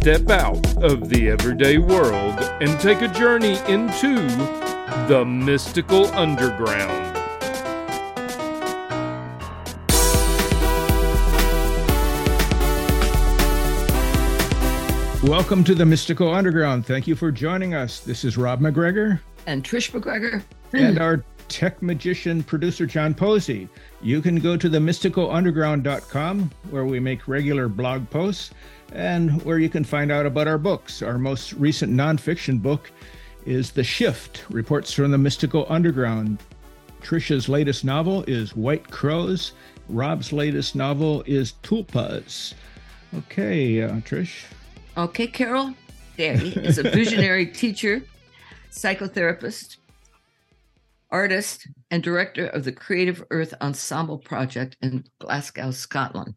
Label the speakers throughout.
Speaker 1: Step out of the everyday world and take a journey into the mystical underground.
Speaker 2: Welcome to the Mystical Underground. Thank you for joining us. This is Rob MacGregor
Speaker 3: and Trish MacGregor
Speaker 2: and our tech magician producer John Posey. You can go to the mysticalunderground.com where we make regular blog posts and where you can find out about our books. Our most recent nonfiction book is The Shift Reports from the Mystical Underground. Trisha's latest novel is White Crows. Rob's latest novel is Tulpas. Okay, uh, Trish.
Speaker 3: Okay, Carol. Day is a visionary teacher, psychotherapist, artist, and director of the Creative Earth Ensemble Project in Glasgow, Scotland.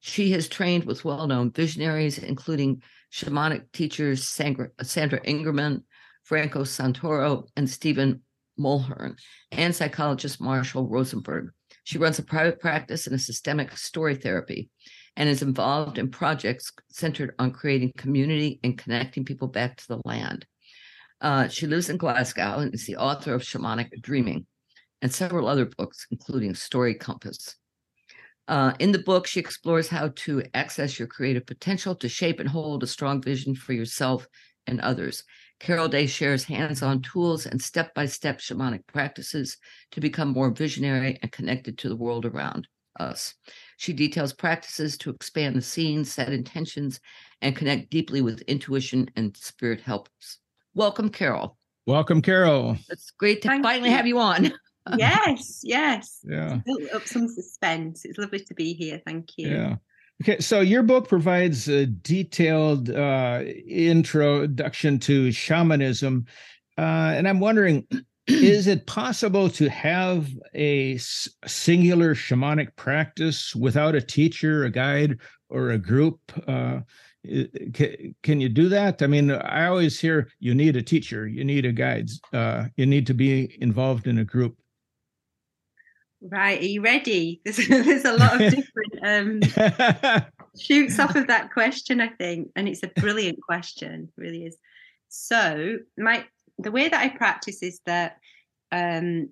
Speaker 3: She has trained with well known visionaries, including shamanic teachers Sandra, Sandra Ingerman, Franco Santoro, and Stephen Mulhearn, and psychologist Marshall Rosenberg. She runs a private practice in a systemic story therapy and is involved in projects centered on creating community and connecting people back to the land. Uh, she lives in Glasgow and is the author of Shamanic Dreaming and several other books, including Story Compass. Uh, in the book, she explores how to access your creative potential to shape and hold a strong vision for yourself and others. Carol Day shares hands on tools and step by step shamanic practices to become more visionary and connected to the world around us. She details practices to expand the scene, set intentions, and connect deeply with intuition and spirit helps. Welcome, Carol.
Speaker 2: Welcome, Carol.
Speaker 3: It's great to
Speaker 4: Thank
Speaker 3: finally
Speaker 4: you.
Speaker 3: have you on.
Speaker 4: yes, yes.
Speaker 2: Yeah.
Speaker 4: Built up some suspense. It's lovely to be here. Thank you.
Speaker 2: Yeah. Okay, so your book provides a detailed uh, introduction to shamanism, uh, and I'm wondering, is it possible to have a singular shamanic practice without a teacher, a guide, or a group? Uh, can you do that? I mean, I always hear you need a teacher, you need a guide, uh, you need to be involved in a group.
Speaker 4: Right. Are you ready? There's, there's a lot of different um, shoots off of that question, I think, and it's a brilliant question. Really is. So my the way that I practice is that um,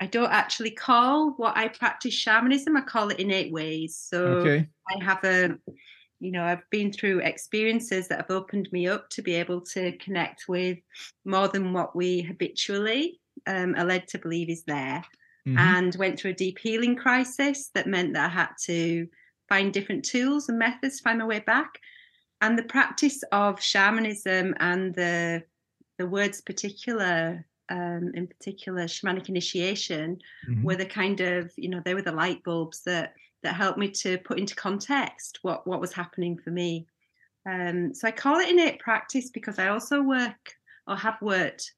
Speaker 4: I don't actually call what I practice shamanism. I call it innate ways. So
Speaker 2: okay.
Speaker 4: I have a, you know, I've been through experiences that have opened me up to be able to connect with more than what we habitually um, are led to believe is there.
Speaker 2: Mhm.
Speaker 4: And went through a deep healing crisis that meant that I had to find different tools and methods to find my way back. And the practice of shamanism and the the words particular, um, in particular, shamanic initiation,
Speaker 2: Mhm.
Speaker 4: were the kind of you know they were the light bulbs that that helped me to put into context what what was happening for me um, so i call it innate practice because i also work or have worked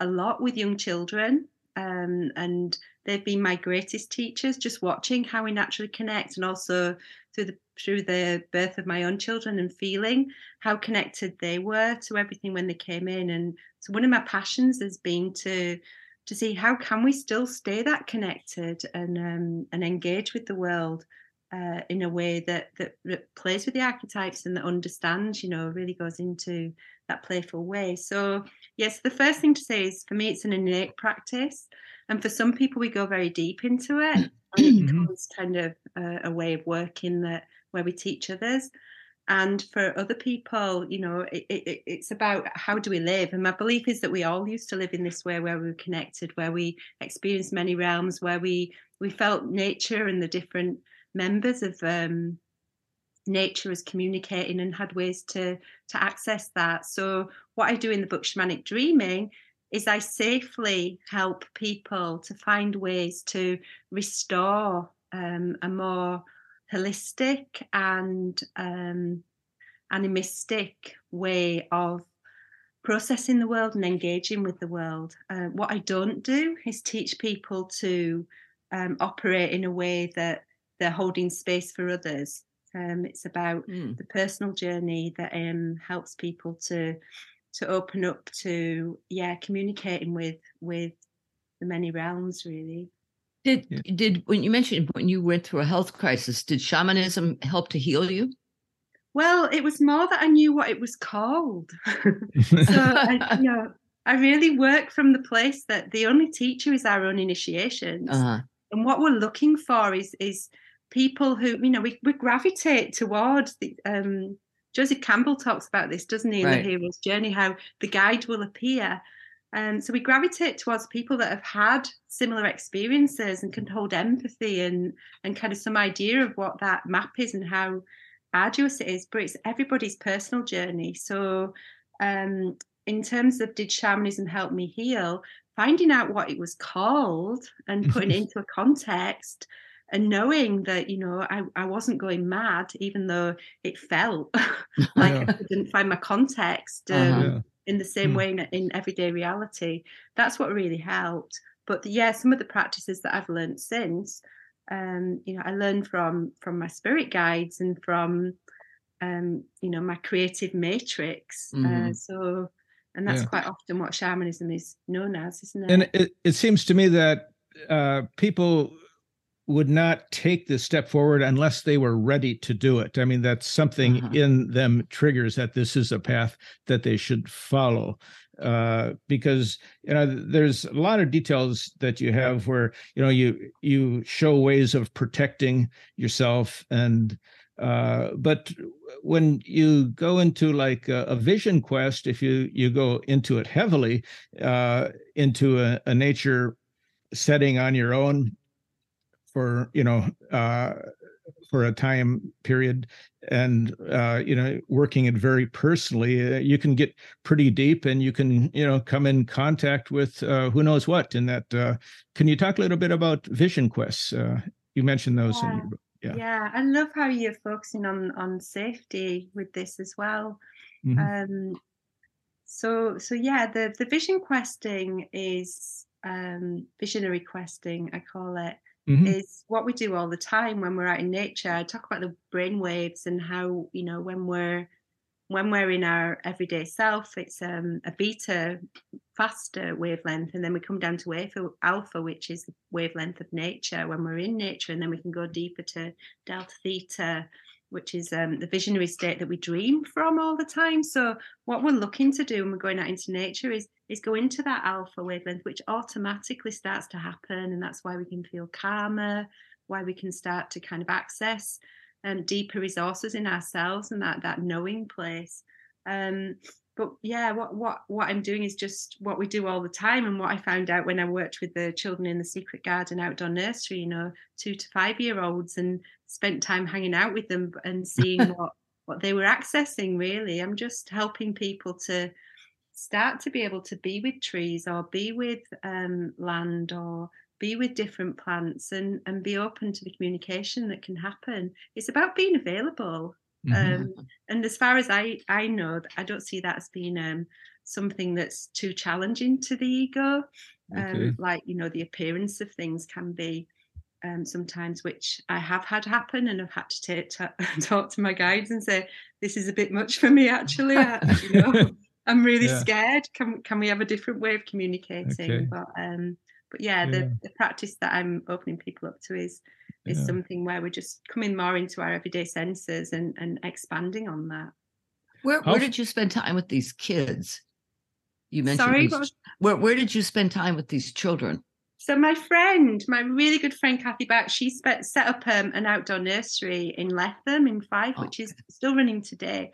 Speaker 4: a lot with young children um, and they've been my greatest teachers just watching how we naturally connect and also through the through the birth of my own children and feeling how connected they were to everything when they came in and so one of my passions has been to to see how can we still stay that connected and um, and engage with the world uh, in a way that, that that plays with the archetypes and that understands, you know, really goes into that playful way. So yes, the first thing to say is for me, it's an innate practice, and for some people, we go very deep into it. and it
Speaker 2: Mhm.
Speaker 4: becomes kind of a, a way of working that where we teach others. And for other people, you know, it, it, it's about how do we live. And my belief is that we all used to live in this way where we were connected, where we experienced many realms, where we we felt nature and the different members of um, nature as communicating and had ways to to access that. So what I do in the book Shamanic Dreaming is I safely help people to find ways to restore um, a more holistic and um, animistic way of processing the world and engaging with the world. Uh, what I don't do is teach people to um, operate in a way that they're holding space for others. Um, it's about mm. the personal journey that um, helps people to to open up to yeah communicating with with the many realms really.
Speaker 3: Did yeah. did when you mentioned when you went through a health crisis, did shamanism help to heal you?
Speaker 4: Well, it was more that I knew what it was called. so I, you know, I really work from the place that the only teacher is our own initiations, uh-huh. and what we're looking for is is people who you know we, we gravitate towards the um Joseph Campbell talks about this, doesn't he, in right. the hero's journey, how the guide will appear. Um, so we gravitate towards people that have had similar experiences and can hold empathy and and kind of some idea of what that map is and how arduous it is. But it's everybody's personal journey. So um, in terms of did shamanism help me heal, finding out what it was called and putting it into a context and knowing that you know I, I wasn't going mad even though it felt like yeah. i didn't find my context um, uh-huh. in the same mm. way in, in, everyday reality that's what really helped but yeah some of the practices that i've learned since um, you know i learned from from my spirit guides and from um, you know my creative matrix mm. uh, mm-hmm. so and that's yeah. quite often what shamanism is known as isn't it
Speaker 2: and it, it seems to me that uh, people would not take this step forward unless they were ready to do it. I mean, that's something uh-huh. in them triggers that this is a path that they should follow. Uh, because you know, there's a lot of details that you have where you know you you show ways of protecting yourself and uh, but when you go into like a, a, vision quest if you you go into it heavily uh, into a, a nature setting on your own for you know uh, for a time period and uh, you know working it very personally uh, you can get pretty deep and you can you know come in contact with uh, who knows what in that uh, can you talk a little bit about vision quests? Uh, you mentioned those
Speaker 4: yeah. in your book. Yeah. Yeah i love how you're focusing on on safety with this as well. Mm-hmm. um so so yeah the the vision questing is um visionary questing i call it mm-hmm. is what we do all the time when we're out in nature. I talk about the brain waves and how, you know, when we're when we're in our everyday self, it's um, a beta faster wavelength, and then we come down to alpha, alpha, which is the wavelength of nature when we're in nature, and then we can go deeper to delta theta, which is um, the visionary state that we dream from all the time. So what we're looking to do when we're going out into nature is is go into that alpha wavelength, which automatically starts to happen, and that's why we can feel calmer, why we can start to kind of access um, deeper resources in ourselves and that that knowing place. Um, but yeah, what what what I'm doing is just what we do all the time, and what I found out when I worked with the children in the Secret Garden outdoor nursery, you know, two to five year olds, and spent time hanging out with them and seeing what what they were accessing. Really, I'm just helping people to start to be able to be with trees or be with um, land or be with different plants and and be open to the communication that can happen. It's about being available Mm-hmm. Um, and as far as I, I know, I don't see that as being um, something that's too challenging to the ego. Um, okay. Like, you know, the appearance of things can be um, sometimes, which I have had happen, and I've had to take, t- talk to my guides and say, this is a bit much for me, actually. I, you know, I'm really yeah. scared. Can, can we have a different way of communicating? Okay. But, um, but yeah, yeah. The, the practice that I'm opening people up to is is yeah. something where we're just coming more into our everyday senses and and expanding on that.
Speaker 3: Where where did you spend time with these kids? You mentioned Sorry, these, where where did you spend time with these children?
Speaker 4: So my friend, my really good friend Kathy Back, she spe- set up um, an outdoor nursery in Letham in Fife, oh, which is still running today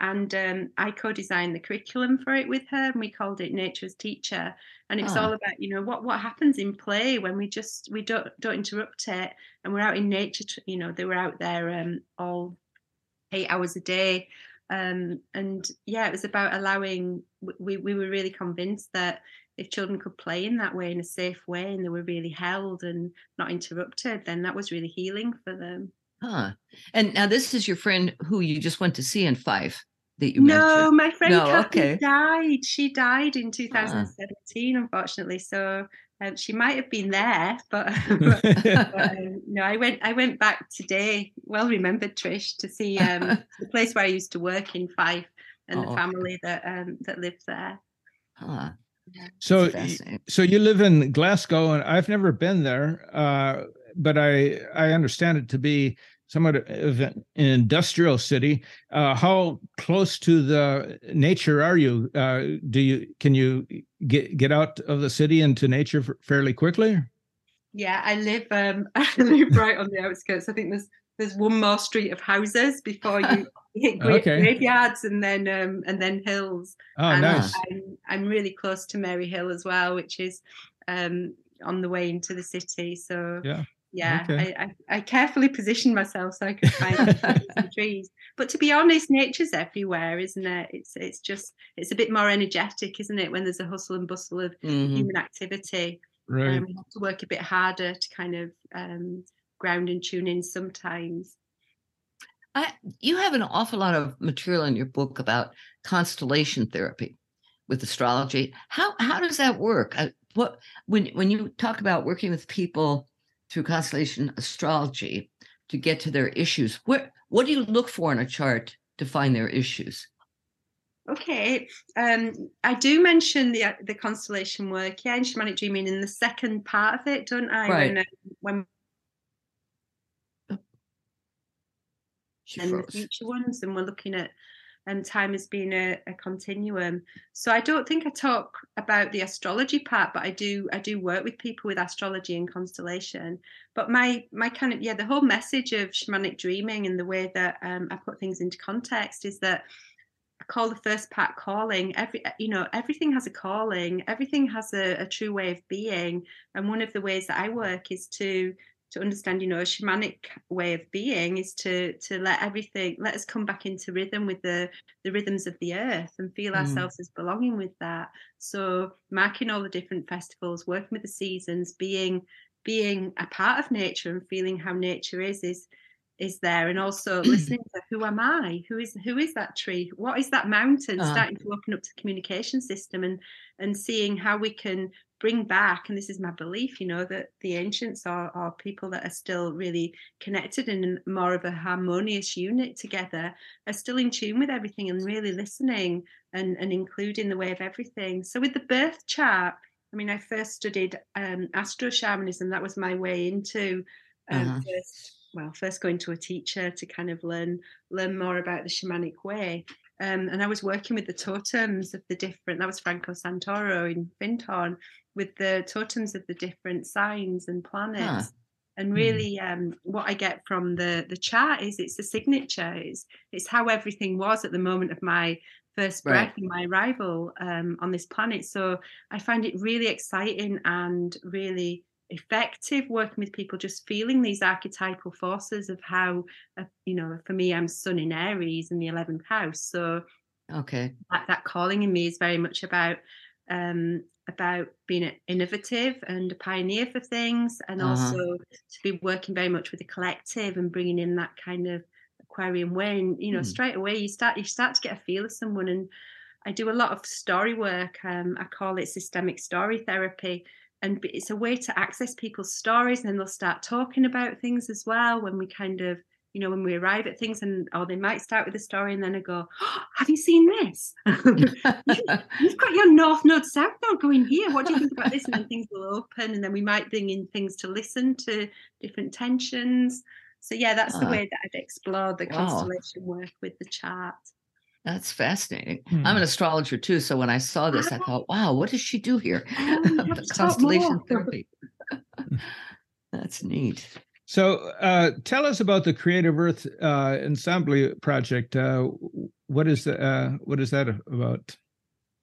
Speaker 4: and um, I co-designed the curriculum for it with her, and we called it Nature's Teacher. And it's oh. all about you know what what happens in play when we just we don't don't interrupt it, and we're out in nature. You know, they were out there um, all eight hours a day, um, and yeah, it was about allowing. We we were really convinced that if children could play in that way in a safe way and they were really held and not interrupted, then that was really healing for them.
Speaker 3: Huh. And now this is your friend who you just went to see in Fife. that you
Speaker 4: no,
Speaker 3: mentioned?
Speaker 4: my friend
Speaker 3: No,
Speaker 4: Kathy
Speaker 3: okay.
Speaker 4: died. She died in 2017, unfortunately. So um, she might have been there, but, but, um, no, I went. I went back today. Well remembered, Trish, to see um, the place where I used to work in Fife and
Speaker 3: Oh,
Speaker 4: the
Speaker 3: okay.
Speaker 4: family that um, that lived there.
Speaker 3: Huh,
Speaker 2: so so you live in Glasgow, and I've never been there, uh, but I I understand it to be somewhat of an industrial city. Uh, how close to the nature are you? Uh, do you can you get get out of the city into nature fairly quickly?
Speaker 4: Yeah, I live. Um, I live right on the outskirts. I think there's there's one more street of houses before you hit
Speaker 2: Okay.
Speaker 4: graveyards and then um, and then hills.
Speaker 2: Oh,
Speaker 4: and
Speaker 2: nice.
Speaker 4: I'm, I'm really close to Maryhill as well, which is um, on the way into the city. So
Speaker 2: Yeah.
Speaker 4: Yeah,
Speaker 2: Okay.
Speaker 4: I, I, I carefully positioned myself so I could find some trees. But to be honest, nature's everywhere, isn't it? It's it's just it's a bit more energetic, isn't it, when there's a hustle and bustle of
Speaker 3: Mhm.
Speaker 4: human activity.
Speaker 2: Right.
Speaker 4: Um, we have to work a bit harder to kind of um, ground and tune in sometimes.
Speaker 3: I, you have an awful lot of material in your book about constellation therapy with astrology. How how does that work? I, what when when you talk about working with people through constellation astrology to get to their issues, what what do you look for in a chart to find their issues?
Speaker 4: Okay, um, I do mention the the constellation work, yeah, in shamanic dreaming in the second part of it, don't I?
Speaker 3: Right.
Speaker 4: When, uh, when
Speaker 3: She
Speaker 4: and the future ones, and we're looking at um, time has been a, a continuum. So I don't think I talk about the astrology part, but I do I do work with people with astrology and constellation. But my my kind of yeah, the whole message of shamanic dreaming and the way that um, I put things into context is that I call the first part calling. Every you know everything has a calling. Everything has a, a true way of being. And one of the ways that I work is to to understand, you know, a shamanic way of being is to to let everything let us come back into rhythm with the the rhythms of the earth and feel
Speaker 3: Mm.
Speaker 4: ourselves as belonging with that. So marking all the different festivals, working with the seasons, being being a part of nature and feeling how nature is is is there and also listening to who am i who is who is that tree what is that mountain
Speaker 3: Uh-huh.
Speaker 4: starting to open up the communication system and and seeing how we can bring back and this is my belief you know that the ancients are, are people that are still really connected in more of a harmonious unit together are still in tune with everything and really listening and and including the way of everything. So with the birth chart i mean i first studied um astro shamanism. That was my way into um,
Speaker 3: Uh-huh.
Speaker 4: first well first going to a teacher to kind of learn learn more about the shamanic way um, and I was working with the totems of the different. That was Franco Santoro in Findhorn with the totems of the different signs and planets. And really, um, what I get from the the chart is it's a signature. It's it's how everything was at the moment of my first
Speaker 3: Right.
Speaker 4: breath and my arrival um, on this planet. So I find it really exciting and really effective working with people just feeling these archetypal forces of how uh, you know for me i'm sun in aries in the 11th house so
Speaker 3: Okay.
Speaker 4: that, that calling in me is very much about um about being innovative and a pioneer for things and
Speaker 3: Uh-huh.
Speaker 4: also to be working very much with the collective and bringing in that kind of aquarian way and you know
Speaker 3: Hmm.
Speaker 4: straight away you start you start to get a feel of someone and i do a lot of story work um, i call it systemic story therapy and it's a way to access people's stories and then they'll start talking about things as well when we kind of you know when we arrive at things and or they might start with a story and then i go oh, have you seen this You've got your north node, south node going here. What do you think about this? And then things will open, and then we might bring in things to listen to different tensions. So yeah, that's the
Speaker 3: Ah.
Speaker 4: way that I've explored the
Speaker 3: Wow.
Speaker 4: constellation work with the chart.
Speaker 3: That's fascinating.
Speaker 2: Hmm.
Speaker 3: I'm an astrologer too, so when I saw this, I thought, "Wow, what does she do here?"
Speaker 4: Oh, you have
Speaker 3: the
Speaker 4: to talk
Speaker 3: constellation therapy. That's neat.
Speaker 2: So, uh, tell us about the Creative Earth uh, Ensemble project. Uh, what is the, uh, what is that about?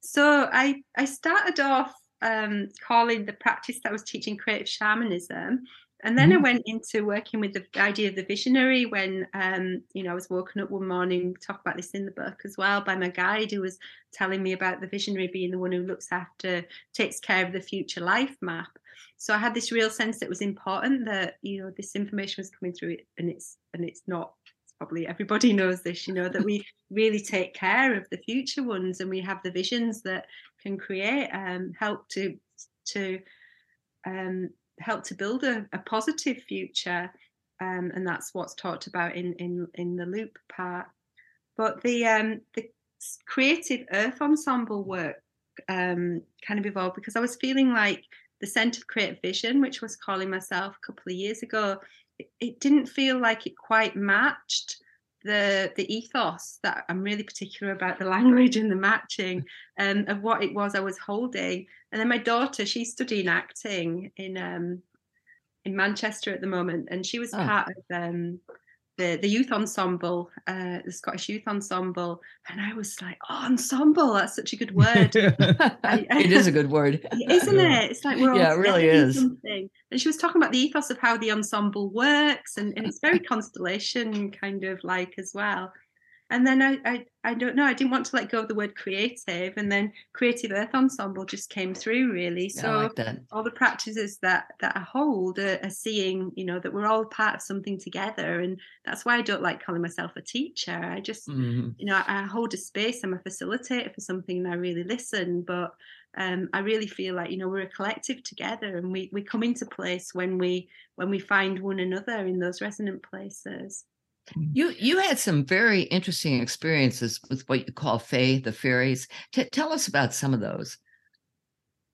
Speaker 4: So I I started off um, calling the practice that I was teaching creative shamanism, and then I
Speaker 2: Mhm.
Speaker 4: went into working with the idea of the visionary. When um, you know I was woken up one morning, talk about this in the book as well, by my guide who was telling me about the visionary being the one who looks after, takes care of the future life map. So I had this real sense that it was important that you know this information was coming through, and it's and it's not probably everybody knows this, you know, that we really take care of the future ones and we have the visions that can create um, help to to um, help to build a, a positive future. Um, and that's what's talked about in in in the loop part. But the um, the creative earth ensemble work um, kind of evolved because I was feeling like the Centre of Creative Vision, which was calling myself a couple of years ago, it, it didn't feel like it quite matched the the ethos that I'm really particular about the language and the matching um, of what it was I was holding. And then my daughter, she's studying acting in um, in Manchester at the moment, and she was oh. part of um, the the youth ensemble, uh, the Scottish Youth Ensemble, and I was like, "Oh, ensemble! That's such a good word."
Speaker 3: I, it is a good word,
Speaker 4: isn't it? It's like we're
Speaker 3: yeah, it really is.
Speaker 4: Something. And she was talking about the ethos of how the ensemble works, and, and it's very constellation kind of like as well and then I, I i don't know i didn't want to let go of the word creative and then creative earth ensemble just came through really so
Speaker 3: like
Speaker 4: all the practices that that i hold are, are, seeing you know that we're all part of something together and that's why i don't like calling myself a teacher i just mm-hmm. you know I, I, hold a space i'm a facilitator for something and i really listen but um, I really feel like you know we're a collective together, and we we come into place when we when we find one another in those resonant places.
Speaker 3: Mm. You you had some very interesting experiences with what you call fae, the fairies. T- tell us about some of those.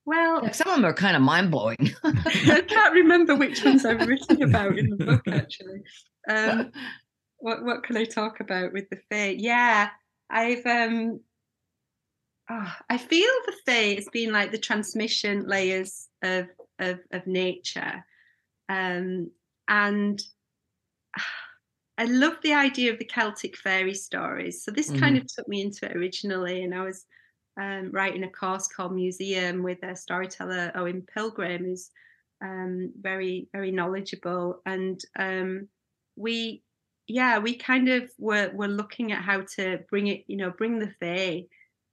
Speaker 4: Well,
Speaker 3: like some of them are kind of mind blowing.
Speaker 4: I can't remember which ones I've written about in the book. Actually, um, what what can I talk about with the fae? Yeah, I've um, oh, I feel the fae has been like the transmission layers of of, of nature, um, and. Uh, I love the idea of the Celtic fairy stories. So this mm-hmm. kind of took me into it originally, and I was um, writing a course called Museum with a storyteller Owen Pilgrim, who's um, very very knowledgeable, and um, we yeah we kind of were were looking at how to bring it you know bring the fae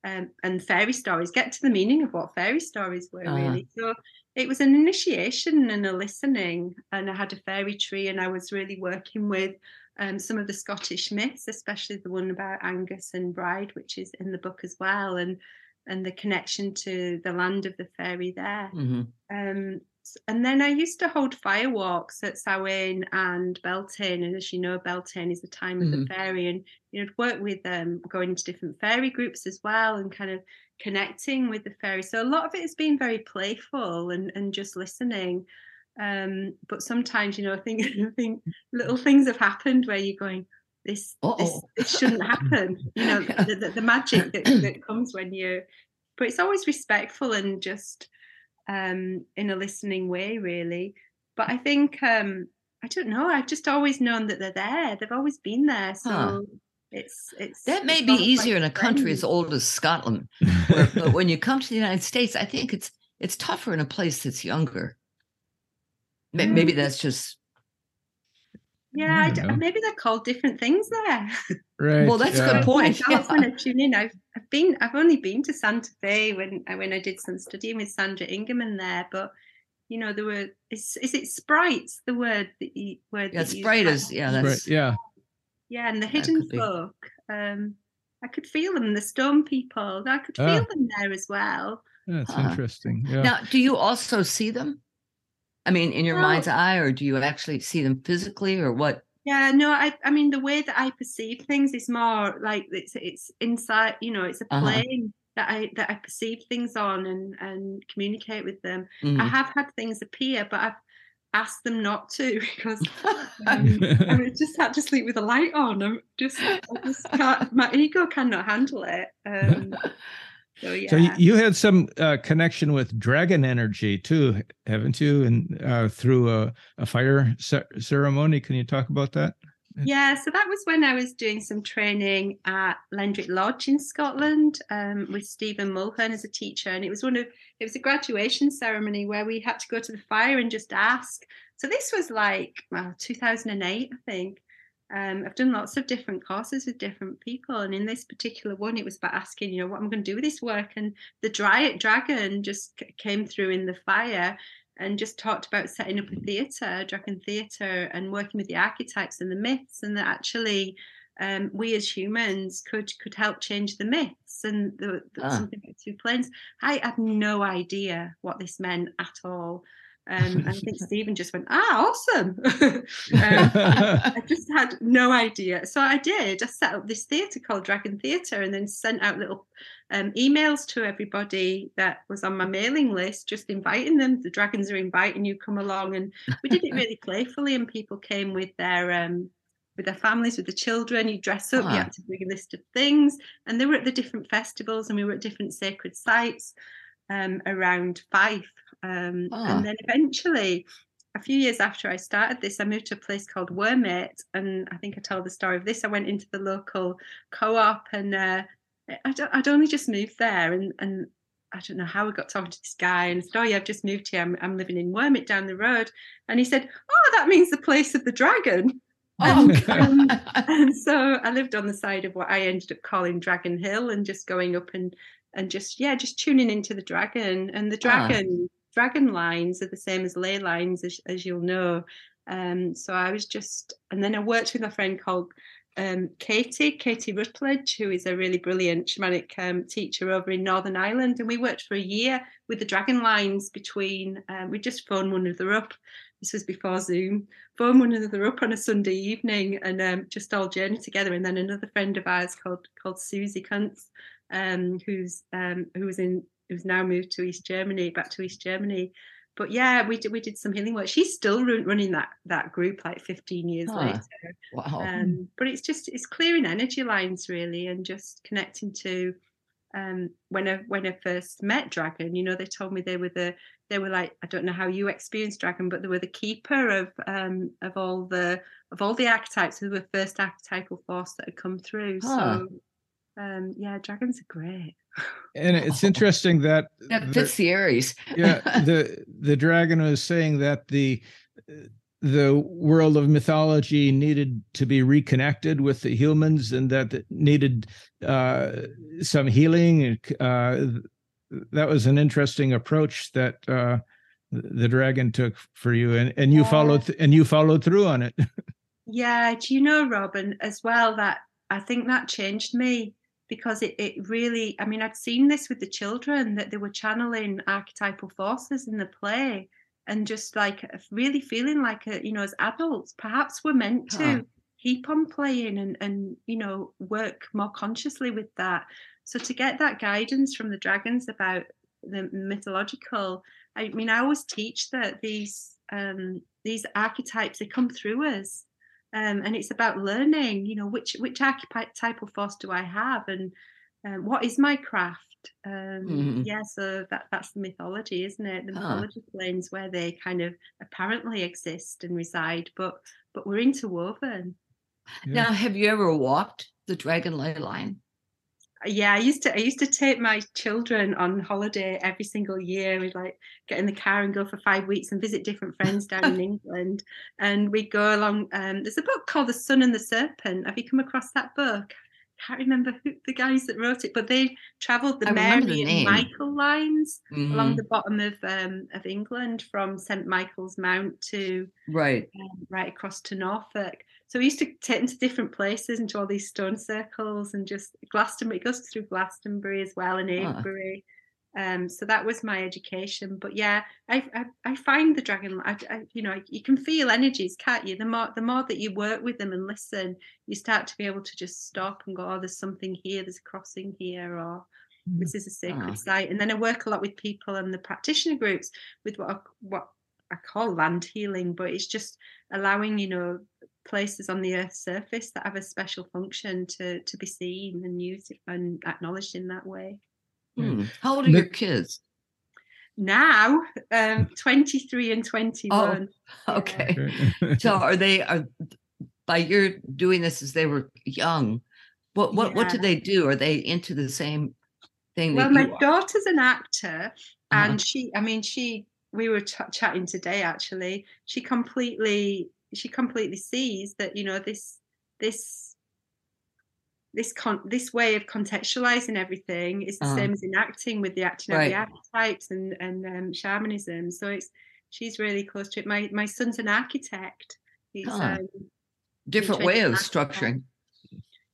Speaker 4: um, and fairy stories get to the meaning of what fairy stories were uh-huh. really so it was an initiation and a listening and i had a fairy tree and i was really working with um, some of the Scottish myths, especially the one about Angus and Bride, which is in the book as well, and and the connection to the land of the fairy there. Mm-hmm. Um, and then I used to hold firewalks at Samhain and Beltane, and as you know, Beltane is the time of mm-hmm. the fairy, and you know, work with them, um, going into different fairy groups as well, and kind of connecting with the fairy. So a lot of it has been very playful and and just listening. Um, but sometimes, you know, I think I think little things have happened where you're going, this this, this, shouldn't happen. You know, the, the, the magic that, that comes when you. But it's always respectful and just um, in a listening way, really. But I think um, I don't know. I've just always known that they're there. They've always been there. So. Huh. It's, it's
Speaker 3: that may it's be easier in a country as old as Scotland, where, but when you come to the United States, I think it's it's tougher in a place that's younger. Maybe mm. that's just.
Speaker 4: Yeah, maybe they're called different things there.
Speaker 3: Right. Well, that's yeah. a good point.
Speaker 4: Yeah. when I tune in, I've, I've been, I've only been to Santa Fe when when I did some studying with Sandra Ingerman there, but you know, there were is is it sprites the word that you word
Speaker 3: yeah, sprite is yeah, that's
Speaker 2: yeah.
Speaker 4: Yeah, and the hidden folk. Um I could feel them, the stone people. I could feel ah. them there as well.
Speaker 2: That's huh. interesting. Yeah.
Speaker 3: Now, do you also see them? I mean, in your well, mind's eye, or do you actually see them physically, or what?
Speaker 4: Yeah, no, I, I mean, the way that I perceive things is more like it's, it's inside. You know, it's a uh-huh. plane uh-huh. that I that I perceive things on and and communicate with them. Mm-hmm. I have had things appear, but I've asked them not to because um, I just had to sleep with a light on. I'm just, I just can't, my ego cannot handle it. Um, So yeah.
Speaker 2: So you had some uh, connection with dragon energy too, haven't you? And uh, through a, a fire ceremony, can you talk about that?
Speaker 4: Yeah, so that was when I was doing some training at Lendrick Lodge in Scotland um, with Stephen Mulhearn as a teacher, and it was one of it was a graduation ceremony where we had to go to the fire and just ask. So this was like well, 2008, I think. Um, I've done lots of different courses with different people, and in this particular one, it was about asking, you know, what I'm going to do with this work. And the dry, dragon just came through in the fire, and just talked about setting up a theatre, dragon theatre, and working with the archetypes and the myths, and that actually um, we as humans could could help change the myths and the, the ah. something like two planes. I had no idea what this meant at all. Um, I think Stephen just went, ah, awesome. um, I just had no idea. So I did. I set up this theatre called Dragon Theatre and then sent out little um, emails to everybody that was on my mailing list, just inviting them. The dragons are inviting you, come along. And we did it really playfully, and people came with their um, with their families, with the children. You dress up, you had to bring a list of things. And they were at the different festivals and we were at different sacred sites um, around Fife. Um, And then eventually, a few years after I started this, I moved to a place called Wormit. And I think I told the story of this. I went into the local co op and uh, I'd, I'd only just moved there. And, and I don't know how I got talking to this guy and said, Oh, yeah, I've just moved here. I'm, I'm living in Wormit down the road. And he said, Oh, that means the place of the dragon. Oh, um, and so I lived on the side of what I ended up calling Dragon Hill and just going up and and just yeah, just tuning into the dragon and the ah. dragon dragon lines are the same as ley lines as, as you'll know. Um, so I was just and then I worked with a friend called um, Katie, Katie Rutledge, who is a really brilliant shamanic um, teacher over in Northern Ireland. And we worked for a year with the dragon lines between, um, we just phoned one another up this was before Zoom, phone one another up on a Sunday evening and um, just all journey together. And then another friend of ours called called Susie Kuntz, um, who's um, who was in who's now moved to East Germany, back to East Germany. But yeah, we did we did some healing work. She's still running that that group like 15 years huh. later.
Speaker 3: Wow.
Speaker 4: Um, but it's just it's clearing energy lines really and just connecting to um, when I when I first met Dragon, you know, they told me they were the they were like I don't know how you experienced Dragon, but they were the keeper of um, of all the of all the archetypes who were first archetypal force that had come through. Huh. So um, yeah, dragons are great.
Speaker 2: And it's interesting that
Speaker 3: that fits the, the Aries.
Speaker 2: yeah, the the dragon was saying that the the world of mythology needed to be reconnected with the humans and that it needed uh, some healing. Uh, that was an interesting approach that uh, the dragon took for you, and, and you yeah. followed th- and you followed through on it.
Speaker 4: yeah, do you know, Robin, as well that I think that changed me because it, it really i mean i'd seen this with the children that they were channeling archetypal forces in the play and just like really feeling like a, you know as adults perhaps we're meant to huh. keep on playing and and you know work more consciously with that so to get that guidance from the dragons about the mythological i mean i always teach that these um these archetypes they come through us um, and it's about learning you know which which type of force do i have and um, what is my craft um, mm-hmm. Yeah, so that that's the mythology, isn't it? The mythology planes where they kind of apparently exist and reside, but but we're interwoven.
Speaker 3: Yeah. Now, have you ever walked the Dragon Ley line?
Speaker 4: Yeah, I used to. I used to take my children on holiday every single year. We'd like get in the car and go for five weeks and visit different friends down in England. And we'd go along. Um, there's a book called The Sun and the Serpent. Have you come across that book? Can't remember who the guys that wrote it, but they travelled the Mary the and Michael lines mm-hmm. along the bottom of um, of England from St Michael's Mount to
Speaker 3: right
Speaker 4: um, right across to Norfolk. So we used to take them to different places into all these stone circles and just Glastonbury. It goes through Glastonbury as well and Avebury. Um, so that was my education. But yeah, I I, I find the dragon. I, I, you know you can feel energies, can't you? The more the more that you work with them and listen, you start to be able to just stop and go, oh, there's something here. There's a crossing here, or mm. this is a sacred oh. site. And then I work a lot with people and the practitioner groups with what I, what I call land healing, but it's just allowing you know places on the earth's surface that have a special function to to be seen and used and acknowledged in that way.
Speaker 3: Hmm. How old are your kids?
Speaker 4: Now, um, 23 and 21.
Speaker 3: Oh, okay. so are they are by your doing this as they were young? What what yeah. what do they do? Are they into the same thing?
Speaker 4: Well, my are? daughter's an actor, and uh-huh. she, I mean, she. We were ch- chatting today. Actually, she completely she completely sees that you know this this this con- this way of contextualizing everything is the uh-huh. same as in acting with the acting right. of the archetypes and and um, shamanism. So it's she's really close to it. My my son's an architect. He's
Speaker 3: Huh.
Speaker 4: um,
Speaker 3: Different way of structuring.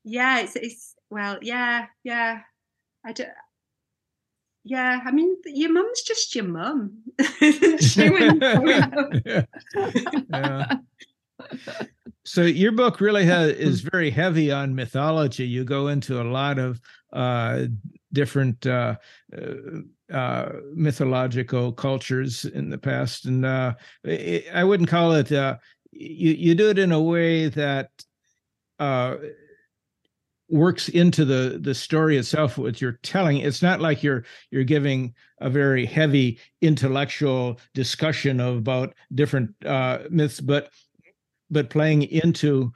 Speaker 4: yeah, it's it's well, yeah, yeah. I do. Yeah, I mean, your mum's just your mum. she wouldn't growing.
Speaker 2: Yeah. So your book really has is very heavy on mythology. You go into a lot of uh, different uh, uh, uh, mythological cultures in the past, and uh, i I wouldn't call it. Uh, you you do it in a way that uh, works into the the story itself. What you're telling, it's not like you're you're giving a very heavy intellectual discussion about different uh, myths, but but playing into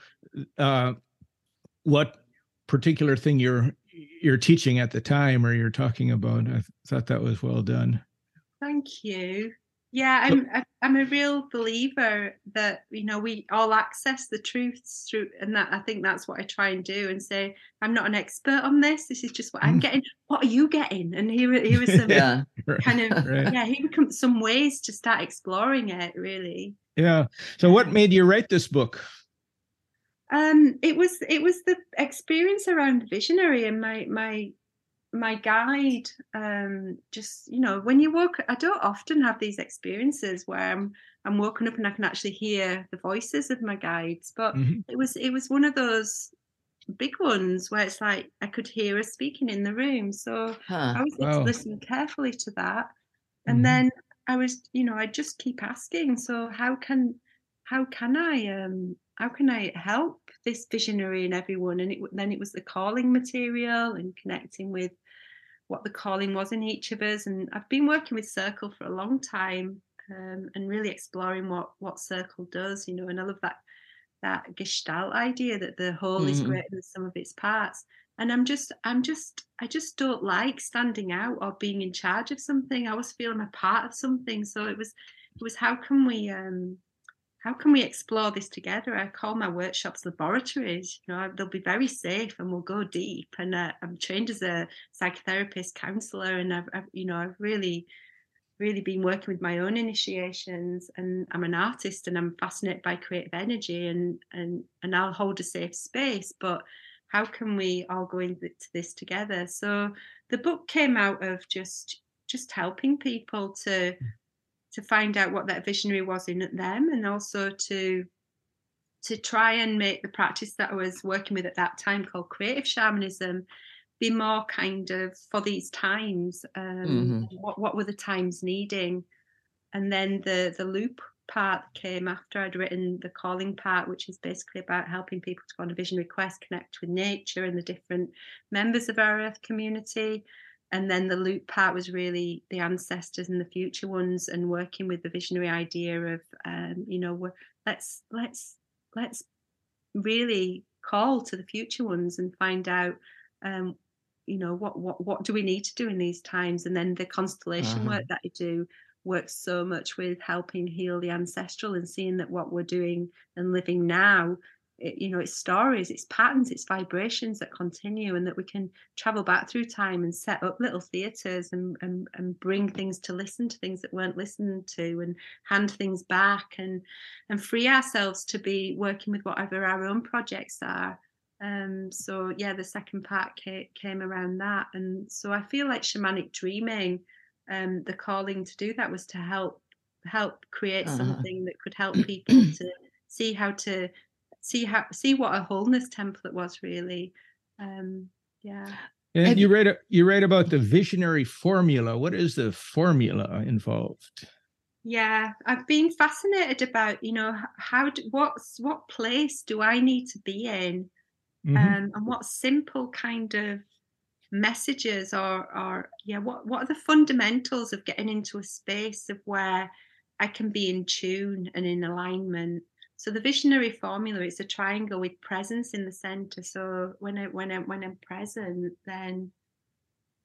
Speaker 2: uh, what particular thing you're you're teaching at the time or you're talking about. I thought that was well done.
Speaker 4: Thank you. Yeah, I'm I- I'm a real believer that you know we all access the truths through, and that I think that's what I try and do, and say I'm not an expert on this. This is just what I'm
Speaker 2: Mm.
Speaker 4: getting. What are you getting? And here are- here are some
Speaker 3: Yeah.
Speaker 4: kind of
Speaker 2: Right.
Speaker 4: yeah, here come some ways to start exploring it. Really,
Speaker 2: Yeah. So what made you write this book?
Speaker 4: um, it was it was the experience around visionary and my my my guide um just you know when you walk i don't often have these experiences where i'm i'm woken up and i can actually hear the voices of my guides but
Speaker 2: Mhm.
Speaker 4: it was it was one of those big ones where it's like i could hear us speaking in the room so
Speaker 3: Huh.
Speaker 4: i was able
Speaker 2: Wow.
Speaker 4: to listen carefully to that and
Speaker 2: Mhm.
Speaker 4: then i was you know i just keep asking so how can how can i um how can i help this visionary and everyone? And it, then it was the calling material and connecting with what the calling was in each of us. And i've been working with circle for a long time um, and really exploring what what circle does you know and i love that that gestalt idea that the whole is
Speaker 3: Mhm.
Speaker 4: greater than sum of its parts and i'm just i'm just i just don't like standing out or being in charge of something. I was feeling a part of something. So it was it was how can we um how can we explore this together? I call my workshops laboratories. You know they'll be very safe and we'll go deep. And uh, i'm trained as a psychotherapist counselor and I've, I've you know i've really really been working with my own initiations. And I'm an artist and I'm fascinated by creative energy and and and I'll hold a safe space. But how can we all go into this together? So the book came out of just just helping people to to find out what that visionary was in them and also to to try and make the practice that I was working with at that time called creative shamanism be more kind of for these times um what, what were the times needing? And then the the loop part came after i'd written the calling part which is basically about helping people to go on a visionary quest connect with nature and the different members of our earth community and then the loop part was really the ancestors and the future ones and working with the visionary idea of um, you know let's let's let's really call to the future ones and find out um, you know what what what do we need to do in these times and then the constellation
Speaker 3: Uh-huh.
Speaker 4: work that I do works so much with helping heal the ancestral and seeing that what we're doing and living now it, you know it's stories it's patterns it's vibrations that continue and that we can travel back through time and set up little theaters and, and and bring things to listen to things that weren't listened to and hand things back and and free ourselves to be working with whatever our own projects are. Um so yeah the second part came, came around that. And so i feel like shamanic dreaming um the calling to do that was to help help create
Speaker 3: Uh-huh.
Speaker 4: something that could help people to see how to see how see what a wholeness template was really um yeah
Speaker 2: And
Speaker 3: Have
Speaker 2: you write a- you write about the visionary formula. What is the formula involved?
Speaker 4: yeah i've been fascinated about you know how do, what's what place do i need to be in
Speaker 2: Mhm.
Speaker 4: um, and what simple kind of messages or or yeah what what are the fundamentals of getting into a space of where i can be in tune and in alignment? So the visionary formula is a triangle with presence in the center. So when i when i when i'm present then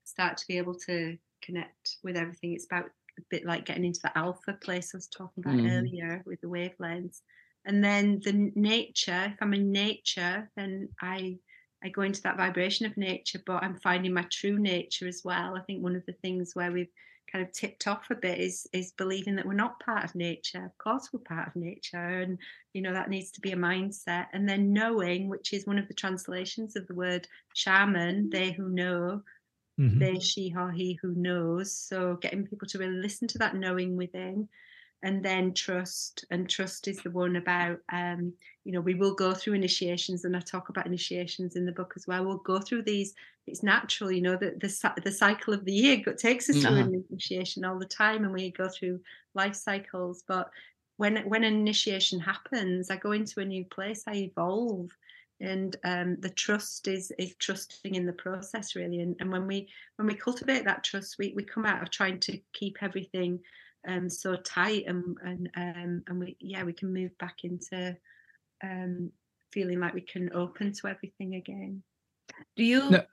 Speaker 4: start to be able to connect with everything. It's about a bit like getting into the alpha place i was talking about
Speaker 3: Mhm.
Speaker 4: earlier with the wavelengths. And then the nature if i'm in nature then i i go into that vibration of nature but i'm finding my true nature as well i think one of the things where we've kind of tipped off a bit is is believing that we're not part of nature. Of course, we're part of nature, and you know that needs to be a mindset. And then knowing, which is one of the translations of the word shaman, they who know, mm-hmm. they, she, or he who knows. So getting people to really listen to that knowing within and then trust and trust is the one about um, you know we will go through initiations and i talk about initiations in the book as well we'll go through these it's natural you know that the, the cycle of the year takes us uh-huh. through an initiation all the time and we go through life cycles but when when an initiation happens i go into a new place i evolve and um, the trust is is trusting in the process really and, and when we when we cultivate that trust we, we come out of trying to keep everything um, so tight and and um, and we yeah we can move back into um, feeling like we can open to everything again.
Speaker 3: Do you? No.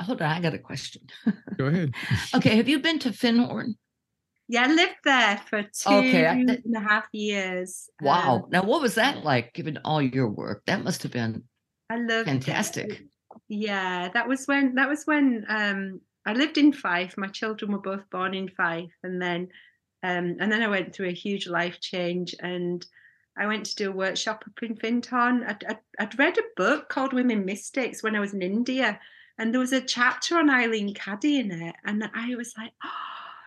Speaker 3: Hold on, I got a question.
Speaker 2: Go ahead.
Speaker 3: okay, have you been to Findhorn?
Speaker 4: Yeah, I lived there for two okay, and a half years.
Speaker 3: Wow. Um, now, what was that like, given all your work? That must have been I loved fantastic. It.
Speaker 4: Yeah, that was when that was when um, I lived in Fife. My children were both born in Fife, and then um, and then I went through a huge life change, and I went to do a workshop up in Findhorn. I'd, I'd, I'd read a book called Women Mystics when I was in India, and there was a chapter on Eileen Caddy in it, and I was like, oh,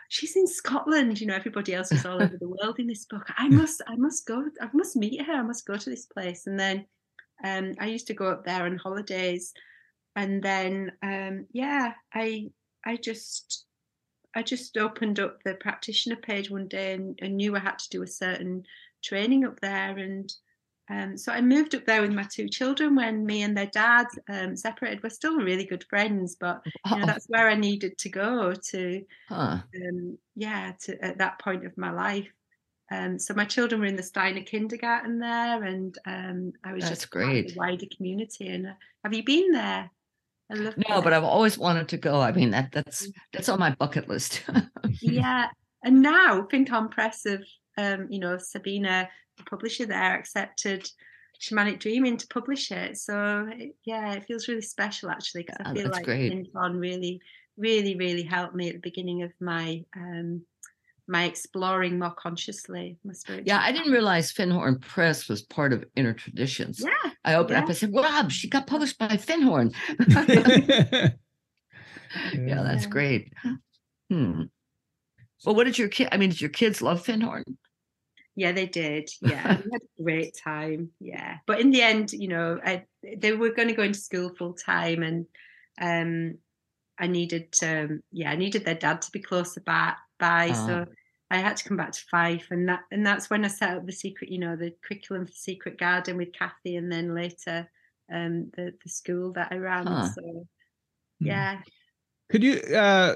Speaker 4: she's in Scotland. You know, everybody else was all over the world in this book. I must, I must go. I must meet her. I must go to this place. And then um, I used to go up there on holidays, and then um, yeah, I I just I just opened up the practitioner page one day and, and knew I had to do a certain training up there and um, so I moved up there with my two children when me and their dad um, separated. We're still really good friends, but you know, that's where I needed to go to, huh. um, yeah, to at that point of my life. Um, so my children were in the Steiner kindergarten there, and um, I was
Speaker 3: that's
Speaker 4: just
Speaker 3: great.
Speaker 4: the wider community. And uh, have you been there?
Speaker 3: I no, that. but I've always wanted to go. I mean, that that's mm. that's on my bucket list.
Speaker 4: yeah, and now Findhorn Press of um, you know Sabina, the publisher there, accepted Shamanic Dreaming to publish it. So it, yeah, it feels really special actually because I feel like Findhorn really, really, really helped me at the beginning of my um, my exploring more consciously my
Speaker 3: Yeah, I didn't realize Findhorn Press was part of Inner Traditions.
Speaker 4: Yeah.
Speaker 3: I opened yeah. up and said, Rob, she got published by Findhorn yeah, that's great. Hmm. Well, what did your kid? I mean, did your kids love Findhorn
Speaker 4: Yeah, they did. Yeah, we had a great time. Yeah, but in the end, you know, I, they were going to go into school full time, and um, I needed, um, yeah, I needed their dad to be closer by. by uh-huh. So I had to come back to Fife, and that and that's when I set up the secret, you know, the curriculum for Secret Garden with Kathy, and then later um, the the school that I ran. Huh. So hmm. yeah.
Speaker 2: Could you, uh,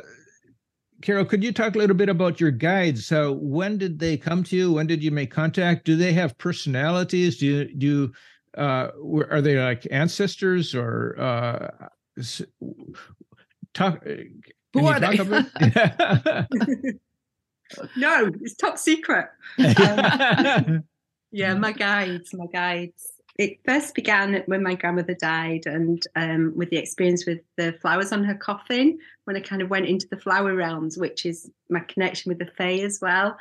Speaker 2: Carol? Could you talk a little bit about your guides? So when did they come to you? When did you make contact? Do they have personalities? Do you do? You, uh, are they like ancestors or uh, talk?
Speaker 3: Who are they?
Speaker 4: no, it's top secret. Um, yeah, my guides, my guides. It first began when my grandmother died, and um, with the experience with the flowers on her coffin, when I kind of went into the flower realms, which is my connection with the Fae as well.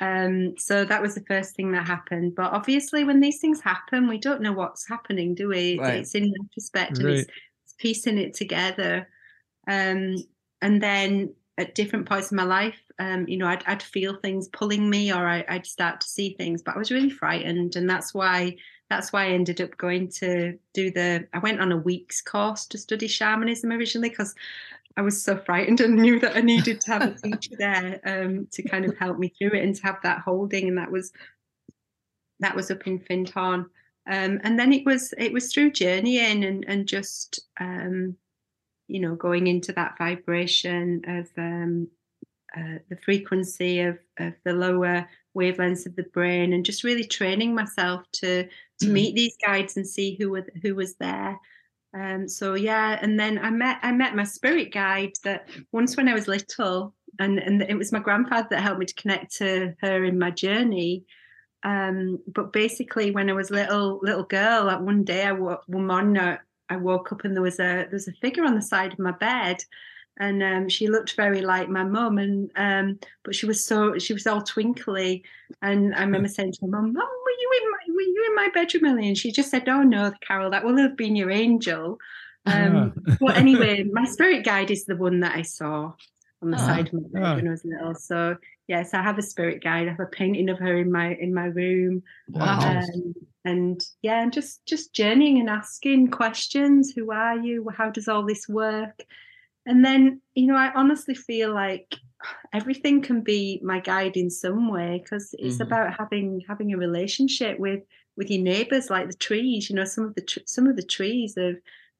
Speaker 4: Um, so that was the first thing that happened. But obviously, when these things happen, we don't know what's happening, do we? Right. It's in retrospect, right. it's, it's piecing it together. Um, and then at different points in my life, um, you know, I'd, I'd, feel things pulling me, or I, would start to see things. But I was really frightened, and that's why that's why I ended up going to do the. I went on a week's course to study shamanism originally because I was so frightened and knew that I needed to have a teacher there um, to kind of help me through it and to have that holding. And that was that was up in Findhorn. Um, and then it was it was through journeying and and just um, you know going into that vibration of um, uh, the frequency of, of the lower wavelengths of the brain and just really training myself to to mm. meet these guides and see who were who was there um, so yeah and then i met i met my spirit guide that once when i was little and and it was my grandfather that helped me to connect to her in my journey um, but basically when i was little little girl like one day i woke one morning I woke up and there was a there was a figure on the side of my bed, and um, she looked very like my mum and um, but she was so she was all twinkly and i remember saying to my mum mum were you in my were you in my bedroom Ellie? and she just said oh no carol that will have been your angel um,
Speaker 2: Ah.
Speaker 4: but anyway my spirit guide is the one that i saw on the
Speaker 3: Ah.
Speaker 4: side of my bed
Speaker 2: Ah.
Speaker 4: when i was little so yes i have a spirit guide i have a painting of her in my in my room
Speaker 3: Wow.
Speaker 4: um, and yeah, and just just journeying and asking questions. Who are you? How does all this work? And then you know, I honestly feel like everything can be my guide in some way because it's
Speaker 3: Mhm.
Speaker 4: about having having a relationship with with your neighbors, like the trees. You know, some of the tr- some of the trees have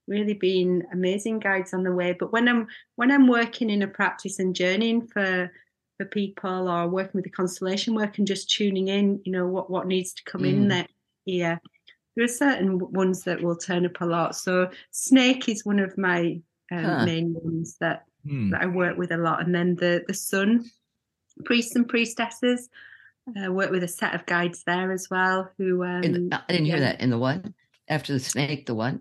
Speaker 4: really been amazing guides on the way. But when I'm when I'm working in a practice and journeying for for people or working with the constellation work and just tuning in, you know, what what needs to come in
Speaker 3: Mhm.
Speaker 4: there here. There are certain ones that will turn up a lot. So snake is one of my um,
Speaker 3: Huh.
Speaker 4: main ones that
Speaker 2: Hmm.
Speaker 4: that I work with a lot, and then the the sun priests and priestesses. I work with a set of guides there as well. Who um,
Speaker 3: In the- I didn't hear
Speaker 4: yeah,
Speaker 3: that. In the what? After the snake, the what?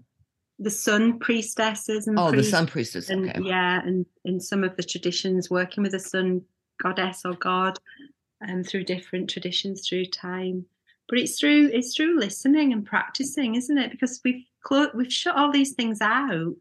Speaker 4: The sun priestesses and
Speaker 3: Oh, the sun priestess.
Speaker 4: and
Speaker 3: Okay.
Speaker 4: yeah, and in some of the traditions, working with the sun goddess or god, um, through different traditions through time. But it's through it's through listening and practicing, isn't it? Because we've clo- we've shut all these things out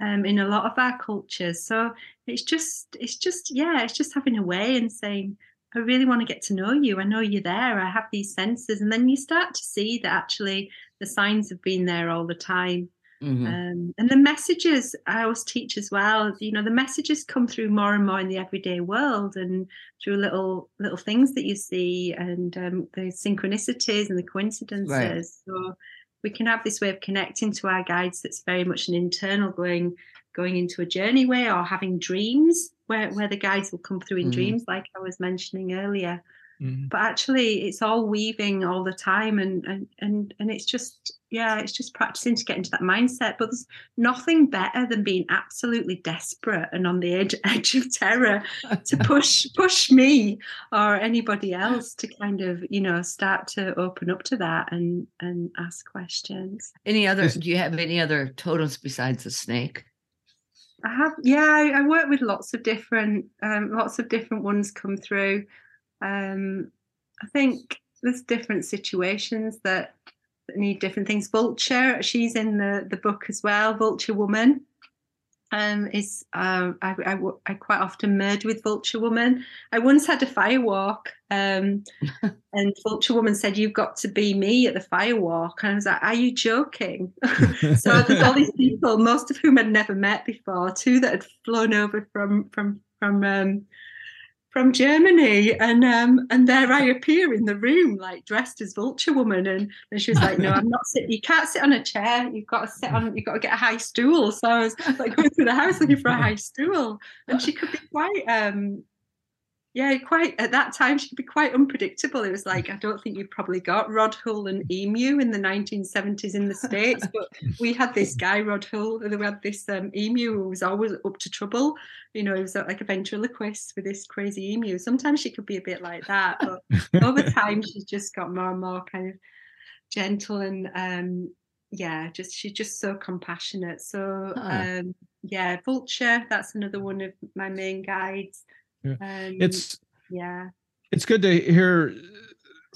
Speaker 4: um, in a lot of our cultures. So it's just it's just yeah, it's just having a way and saying, I really want to get to know you. I know you're there. I have these senses, and then you start to see that actually the signs have been there all the time.
Speaker 3: Mhm.
Speaker 4: Um, and the messages I always teach as well. You know, the messages come through more and more in the everyday world, and through little little things that you see, and um, the synchronicities and the coincidences. So we can have this way of connecting to our guides. That's very much an internal going going into a journey way, or having dreams where where the guides will come through in
Speaker 3: Mhm.
Speaker 4: dreams, like I was mentioning earlier
Speaker 2: Mhm.
Speaker 4: but actually it's all weaving all the time and and and and it's just yeah it's just practicing to get into that mindset but there's nothing better than being absolutely desperate and on the edge edge of terror to push push me or anybody else to kind of you know start to open up to that and and ask questions
Speaker 3: Any other? Do you have any other totems besides the snake?
Speaker 4: I have, yeah, I, I work with lots of different, um, lots of different ones come through. Um, I think there's different situations that, that need different things. Vulture, she's in the the book as well. Vulture Woman, um, is uh, I, I I quite often merge with Vulture Woman. I once had a firewalk, um, and Vulture Woman said, "You've got to be me at the firewalk," and I was like, "Are you joking?" so there's all these people, most of whom I'd never met before, two that had flown over from from from um, from Germany, and um, and there I appear in the room, like dressed as Vulture Woman, and and she was like, "No, I'm not sitting. You can't sit on a chair. You've got to sit on. You've got to get a high stool." So I was like going through the house looking for a high stool, and she could be quite um. Yeah, quite at that time she could be quite unpredictable. It was like I don't think you probably got Rod Hull and Emu in the 1970s in the States, but we had this guy Rod Hull, and we had this um, emu who was always up to trouble. You know, he was uh, like a ventriloquist with this crazy emu. Sometimes she could be a bit like that, but over time she's just got more and more kind of gentle and um yeah, just she's just so compassionate. So
Speaker 3: Huh.
Speaker 4: um yeah, Vulture, that's another one of my main guides.
Speaker 2: Yeah.
Speaker 4: Um,
Speaker 2: It's
Speaker 4: yeah.
Speaker 2: it's good to hear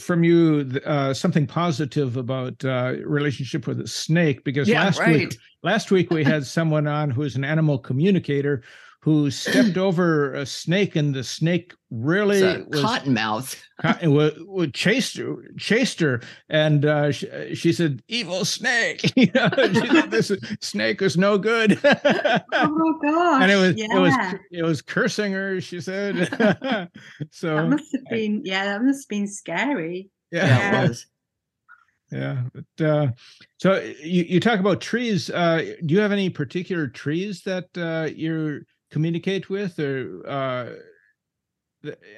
Speaker 2: from you uh, something positive about uh, relationship with a snake because
Speaker 3: Yeah,
Speaker 2: last
Speaker 3: right.
Speaker 2: week last week we had someone on who's an animal communicator who stepped over a snake and the snake really was
Speaker 3: cottonmouth.
Speaker 2: co- wa- wa- chased her, chased her, and uh, she, she said, "Evil snake." you know, she said, this snake is no good.
Speaker 4: Oh gosh.
Speaker 2: and it was
Speaker 4: yeah.
Speaker 2: it was it was cursing her. She said, "So
Speaker 4: that must have been yeah, that must have been scary.
Speaker 2: yeah,
Speaker 3: Yeah,
Speaker 4: Yeah.
Speaker 3: it was.
Speaker 2: yeah." But uh, so you you talk about trees. Uh, do you have any particular trees that uh, you communicate with, or uh,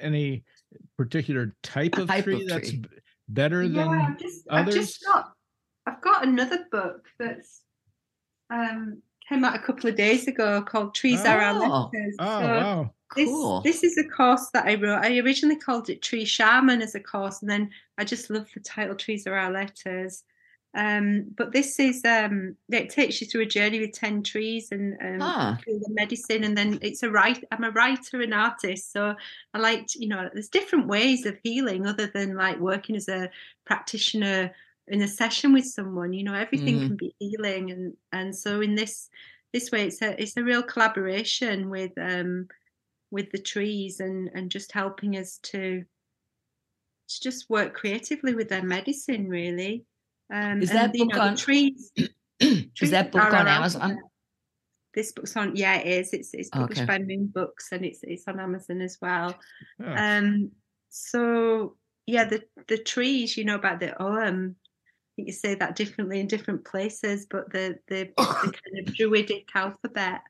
Speaker 2: any particular type of
Speaker 3: Type
Speaker 2: tree
Speaker 3: of
Speaker 2: that's
Speaker 3: tree.
Speaker 2: better
Speaker 4: yeah,
Speaker 2: than
Speaker 4: I've just I've just
Speaker 2: others?
Speaker 4: got I've got another book that's um came out a couple of days ago called Trees Are Our
Speaker 3: Oh.
Speaker 4: Letters.
Speaker 2: Oh
Speaker 4: So
Speaker 2: wow!
Speaker 4: this
Speaker 3: Cool.
Speaker 4: this is a course that I wrote. I originally called it Tree Shaman as a course, and then I just love the title Trees Are Our Letters. Um, but this is um, it takes you through a journey with ten trees and um,
Speaker 3: Ah.
Speaker 4: through the medicine, and then it's a write. I'm a writer and artist, so I like to- you know there's different ways of healing other than like working as a practitioner in a session with someone. You know everything
Speaker 3: Mhm.
Speaker 4: can be healing, and and so in this this way it's a it's a real collaboration with um with the trees and and just helping us to to just work creatively with their medicine really um
Speaker 3: Is
Speaker 4: and,
Speaker 3: that
Speaker 4: you
Speaker 3: book
Speaker 4: know, the
Speaker 3: on-
Speaker 4: trees
Speaker 3: Is that book on Amazon?
Speaker 4: there. this book's on yeah it is it's it's published
Speaker 3: Okay.
Speaker 4: by moon books and it's it's on amazon as well
Speaker 2: Oh,
Speaker 4: um so yeah the the trees you know about the um I think you say that differently in different places but the the, the kind of druidic alphabet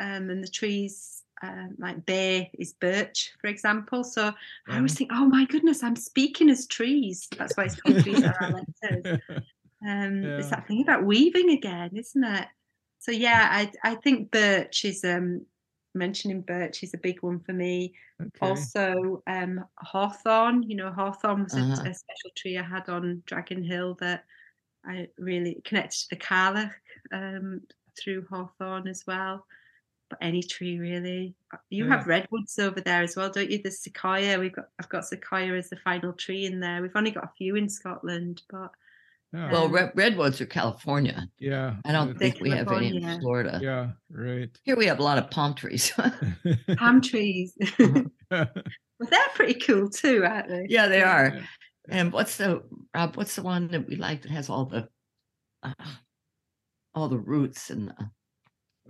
Speaker 4: um and the trees um, like bay is birch for example. So i always think oh my goodness i'm speaking as trees. That's why it's called trees are our letters. Um it's that thing about weaving again isn't it? So yeah i i think birch is um mentioning birch is a big one for me.
Speaker 2: Okay.
Speaker 4: also um hawthorn you know hawthorn was a,
Speaker 3: Uh-huh.
Speaker 4: a special tree i had on dragon hill that i really connected to the Kala um through hawthorn as well but any tree really Uh, you
Speaker 2: Yeah.
Speaker 4: have redwoods over there as well don't you the sequoia we've got i've got sequoia as the final tree in there we've only got a few in scotland but
Speaker 2: Oh,
Speaker 3: Well,
Speaker 4: Um,
Speaker 3: red, redwoods are California.
Speaker 2: yeah.
Speaker 3: I don't
Speaker 2: uh,
Speaker 3: think we have any in Florida.
Speaker 2: Yeah, right.
Speaker 3: Here we have a lot of palm trees.
Speaker 4: palm trees
Speaker 3: Uh-huh.
Speaker 4: well, they're pretty cool too aren't they
Speaker 3: yeah, they are.
Speaker 2: Yeah.
Speaker 3: And what's the Rob? What's the one that we like that has all the uh, all the roots and the,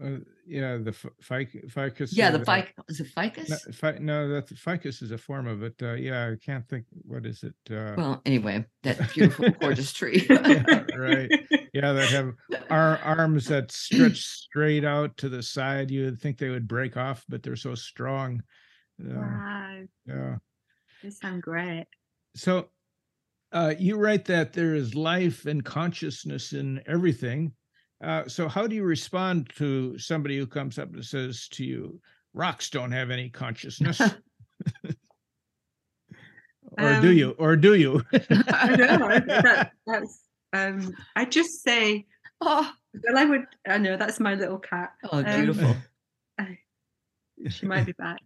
Speaker 2: Uh, yeah, the fic- ficus.
Speaker 3: yeah, the ficus. Is it ficus?
Speaker 2: No, fi- no, that ficus is a form of it. Uh, yeah, I can't think. What is it? Uh,
Speaker 3: Well, anyway, that beautiful, gorgeous tree.
Speaker 2: yeah, right. Yeah, that have our arms that stretch straight out to the side. You would think they would break off, but they're so strong. Yeah,
Speaker 4: wow
Speaker 2: yeah.
Speaker 4: they sound great
Speaker 2: So, uh, you write that there is life and consciousness in everything. Uh, so, how do you respond to somebody who comes up and says to you, "Rocks don't have any consciousness"? or do
Speaker 4: Um,
Speaker 2: you? Or do you?
Speaker 4: I know. I that, that's. Um, I just say,
Speaker 3: oh,
Speaker 4: well, I would. I know that's my little cat.
Speaker 3: oh,
Speaker 4: Um,
Speaker 3: beautiful.
Speaker 4: She might be back.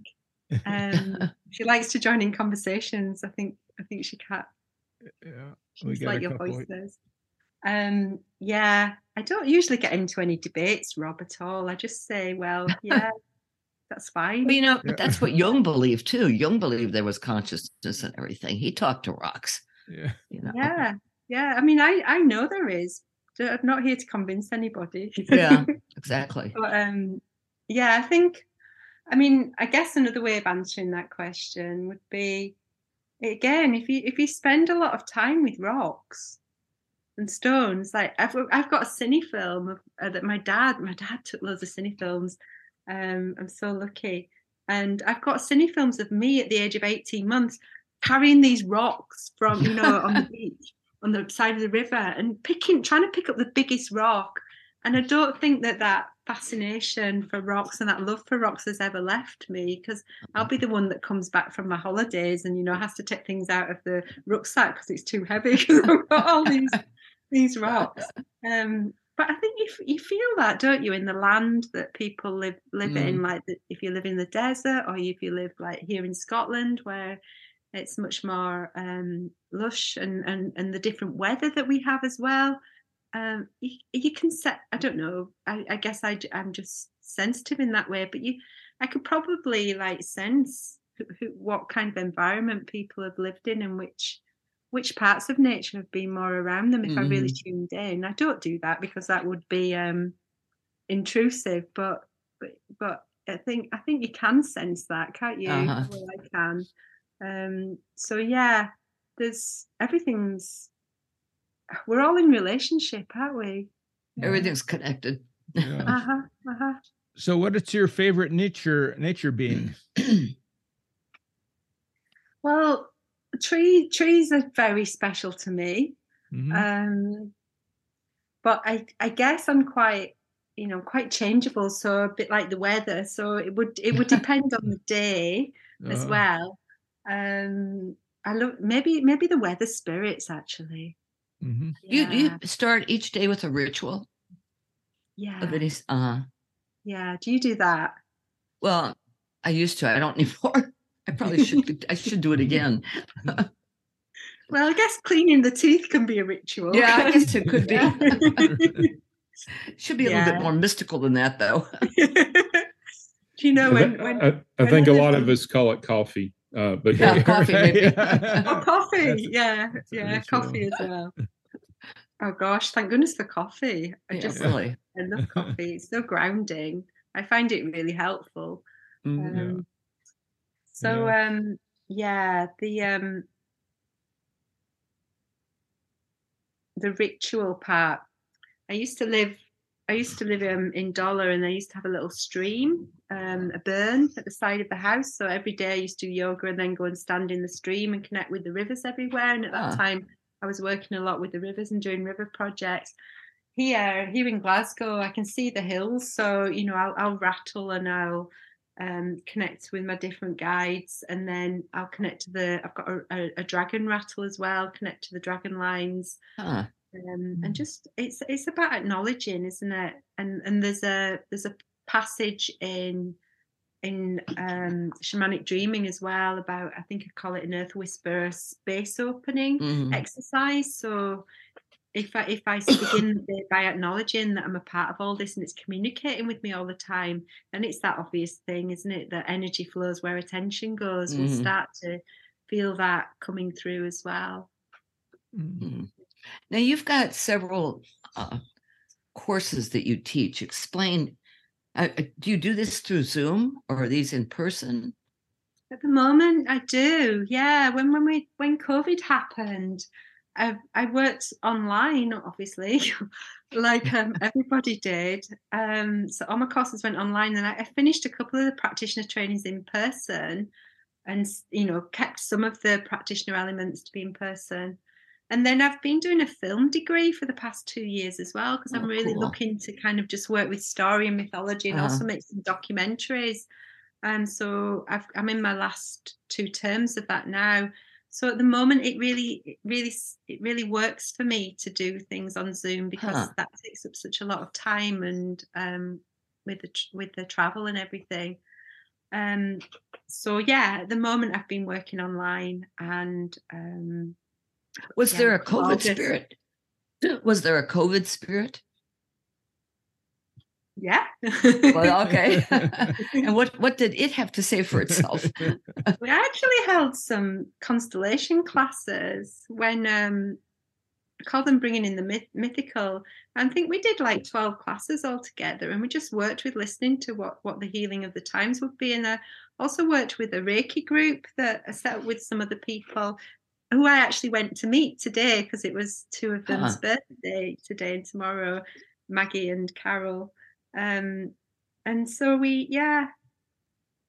Speaker 4: Um, she likes to join in conversations. I think. I think she can.
Speaker 2: yeah, we
Speaker 4: She's like
Speaker 2: a
Speaker 4: your
Speaker 2: couple.
Speaker 4: voices. Um, yeah, I don't usually get into any debates, Rob, at all. I just say, well, yeah, that's fine.
Speaker 3: Well, you know,
Speaker 2: Yeah.
Speaker 3: that's what Jung believed too. Jung believed there was consciousness and everything. He talked to rocks.
Speaker 2: Yeah.
Speaker 3: You know.
Speaker 4: yeah, yeah. I mean, I I know there is. I'm not here to convince anybody.
Speaker 3: Yeah. Exactly.
Speaker 4: but um yeah i think i mean i guess another way of answering that question would be again if you if you spend a lot of time with rocks and stones like i've, I've got a cine film of, uh, that my dad my dad took loads of cine films um i'm so lucky. And i've got cine films of me at the age of 18 months carrying these rocks from you know on the beach on the side of the river and picking trying to pick up the biggest rock. And I don't think that that fascination for rocks and that love for rocks has ever left me because I'll be the one that comes back from my holidays and you know has to take things out of the rucksack because it's too heavy because I've got all these these rocks. Um, but I think you, you feel that, don't you, in the land that people live live in? Like the, if you live in the desert or if you live like here in Scotland where it's much more um, lush and, and and the different weather that we have as well um you, you can set i don't know i, I guess I, i'm just sensitive in that way but you i could probably like sense who, who, what kind of environment people have lived in and which which parts of nature have been more around them if i really tuned in i don't do that because that would be um intrusive but but but i think i think you can sense that can't you
Speaker 3: Uh-huh.
Speaker 4: well, i can um so yeah there's everything's we're all in relationship aren't we
Speaker 3: Everything's connected.
Speaker 2: yeah.
Speaker 4: uh-huh uh-huh
Speaker 2: So, what is your favorite nature nature being?
Speaker 4: well tree trees are very special to me
Speaker 2: Mhm.
Speaker 4: um but i i guess i'm quite you know quite changeable so a bit like the weather so it would it would depend on the day as
Speaker 2: Uh-huh.
Speaker 4: well um i love maybe maybe the weather spirits actually
Speaker 2: Mhm.
Speaker 3: Do you, you start each day with a ritual
Speaker 4: yeah.
Speaker 3: of any? Uh,
Speaker 4: Yeah. Do you do that?
Speaker 3: well, I used to. I don't anymore. I probably should. I should do it again.
Speaker 4: Well, I guess cleaning the teeth can be a ritual.
Speaker 3: Yeah, I guess it could be.
Speaker 4: be.
Speaker 3: Should be a little bit more mystical than that, though.
Speaker 4: Do you know
Speaker 1: I,
Speaker 4: when, when
Speaker 1: I, I
Speaker 4: when
Speaker 1: think a
Speaker 4: I
Speaker 1: lot of us call it coffee. Uh, but
Speaker 3: Yeah, coffee, maybe.
Speaker 4: oh, coffee?
Speaker 2: That's-
Speaker 4: yeah,
Speaker 2: that's
Speaker 4: yeah, coffee as well. Oh gosh, thank goodness for coffee. I
Speaker 3: Yeah,
Speaker 4: just
Speaker 3: really.
Speaker 4: I love coffee. It's so grounding. I find it really helpful.
Speaker 3: Mhm.
Speaker 4: Um, So um yeah, the um the ritual part. I used to live I used to live um, in Dollar and I used to have a little stream, um, a burn at the side of the house. So every day I used to do yoga and then go and stand in the stream and connect with the rivers everywhere. And at that
Speaker 3: Ah.
Speaker 4: time I was working a lot with the rivers and doing river projects. Here, here in Glasgow, I can see the hills. So, you know, I'll, I'll rattle and I'll um, connect with my different guides, and then I'll connect to the. I've got a, a, a dragon rattle as well. Connect to the dragon lines,
Speaker 3: Huh.
Speaker 4: um, and just it's it's about acknowledging, isn't it? And and there's a there's a passage in in um, shamanic dreaming as well about I think I call it an earth whisperer space opening
Speaker 3: Mhm.
Speaker 4: exercise. So if I if I begin by acknowledging that I'm a part of all this and it's communicating with me all the time, then it's that obvious thing, isn't it? That energy flows where attention goes. We'll
Speaker 3: Mhm.
Speaker 4: start to feel that coming through as well.
Speaker 2: Mhm.
Speaker 3: Mhm. Now you've got several uh, courses that you teach. Explain. Uh, uh, do you do this through Zoom or are these in person?
Speaker 4: At the moment, I do. Yeah, when when we when COVID happened, I I worked online, obviously, like um, everybody did. Um, so all my courses went online, and I, I finished a couple of the practitioner trainings in person, and you know kept some of the practitioner elements to be in person. And then I've been doing a film degree for the past two years as well because
Speaker 3: Oh,
Speaker 4: I'm really
Speaker 3: cool.
Speaker 4: looking to kind of just work with story and mythology and
Speaker 3: Uh-huh.
Speaker 4: also make some documentaries. And so I've, I'm in my last two terms of that now. So at the moment, it really, it really, it really works for me to do things on Zoom because
Speaker 3: Huh.
Speaker 4: that takes up such a lot of time and um, with the tr- with the travel and everything. Um, so yeah, at the moment I've been working online and um,
Speaker 3: Was
Speaker 4: Yeah,
Speaker 3: there a COVID
Speaker 4: August.
Speaker 3: spirit? Was there a COVID spirit?
Speaker 4: Yeah.
Speaker 3: Well, okay. and what what did it have to say for itself?
Speaker 4: we actually held some constellation classes when um I call them bringing in the myth- mythical. I think we did like 12 classes altogether and we just worked with listening to what, what the healing of the times would be. And I also worked with a Reiki group that I set up with some other people who I actually went to meet today because it was two of them's
Speaker 3: Huh.
Speaker 4: birthday today and tomorrow, Maggie and Carol. Um, and so we, yeah.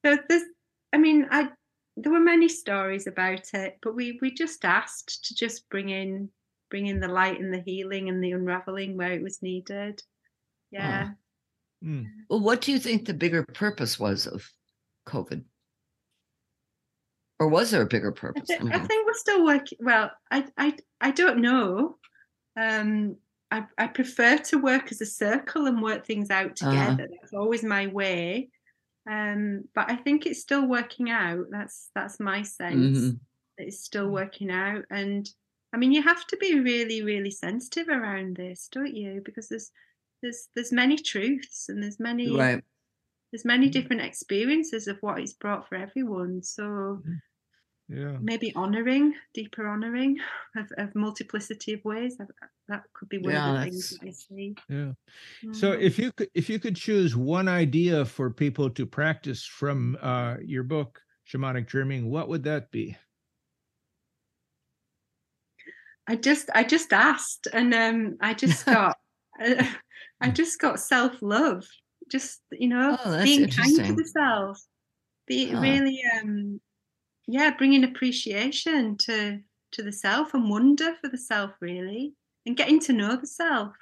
Speaker 4: So there's, I mean, I there were many stories about it, but we we just asked to just bring in bring in the light and the healing and the unraveling where it was needed. Yeah.
Speaker 2: Mm.
Speaker 3: well, what do you think the bigger purpose was of COVID? Or was there a bigger purpose? I mean,
Speaker 4: I think we're still working. Well, I I I don't know. Um, I I prefer to work as a circle and work things out
Speaker 3: Uh-huh.
Speaker 4: together. That's always my way. Um, but I think it's still working out. That's that's my sense.
Speaker 3: Mhm.
Speaker 4: It's still working out, and I mean, you have to be really, really sensitive around this, don't you? Because there's there's there's many truths and there's many
Speaker 3: right.
Speaker 4: there's many different experiences of what it's brought for everyone. So
Speaker 2: Yeah.
Speaker 4: maybe honoring, deeper honoring of, of multiplicity of ways. That, that could be one
Speaker 3: Yeah,
Speaker 4: of the things
Speaker 3: that's-
Speaker 4: that I see.
Speaker 2: Yeah. So
Speaker 4: Mm.
Speaker 2: if you could if you could choose one idea for people to practice from uh, your book, Shamanic Dreaming, what would that be?
Speaker 4: I just I just asked, and um, I just got I just got self love. Just you know,
Speaker 3: Oh, that's
Speaker 4: being kind to
Speaker 3: interesting.
Speaker 4: the self, be
Speaker 3: Huh.
Speaker 4: really um, yeah, bringing appreciation to to the self and wonder for the self, really, and getting to know the self.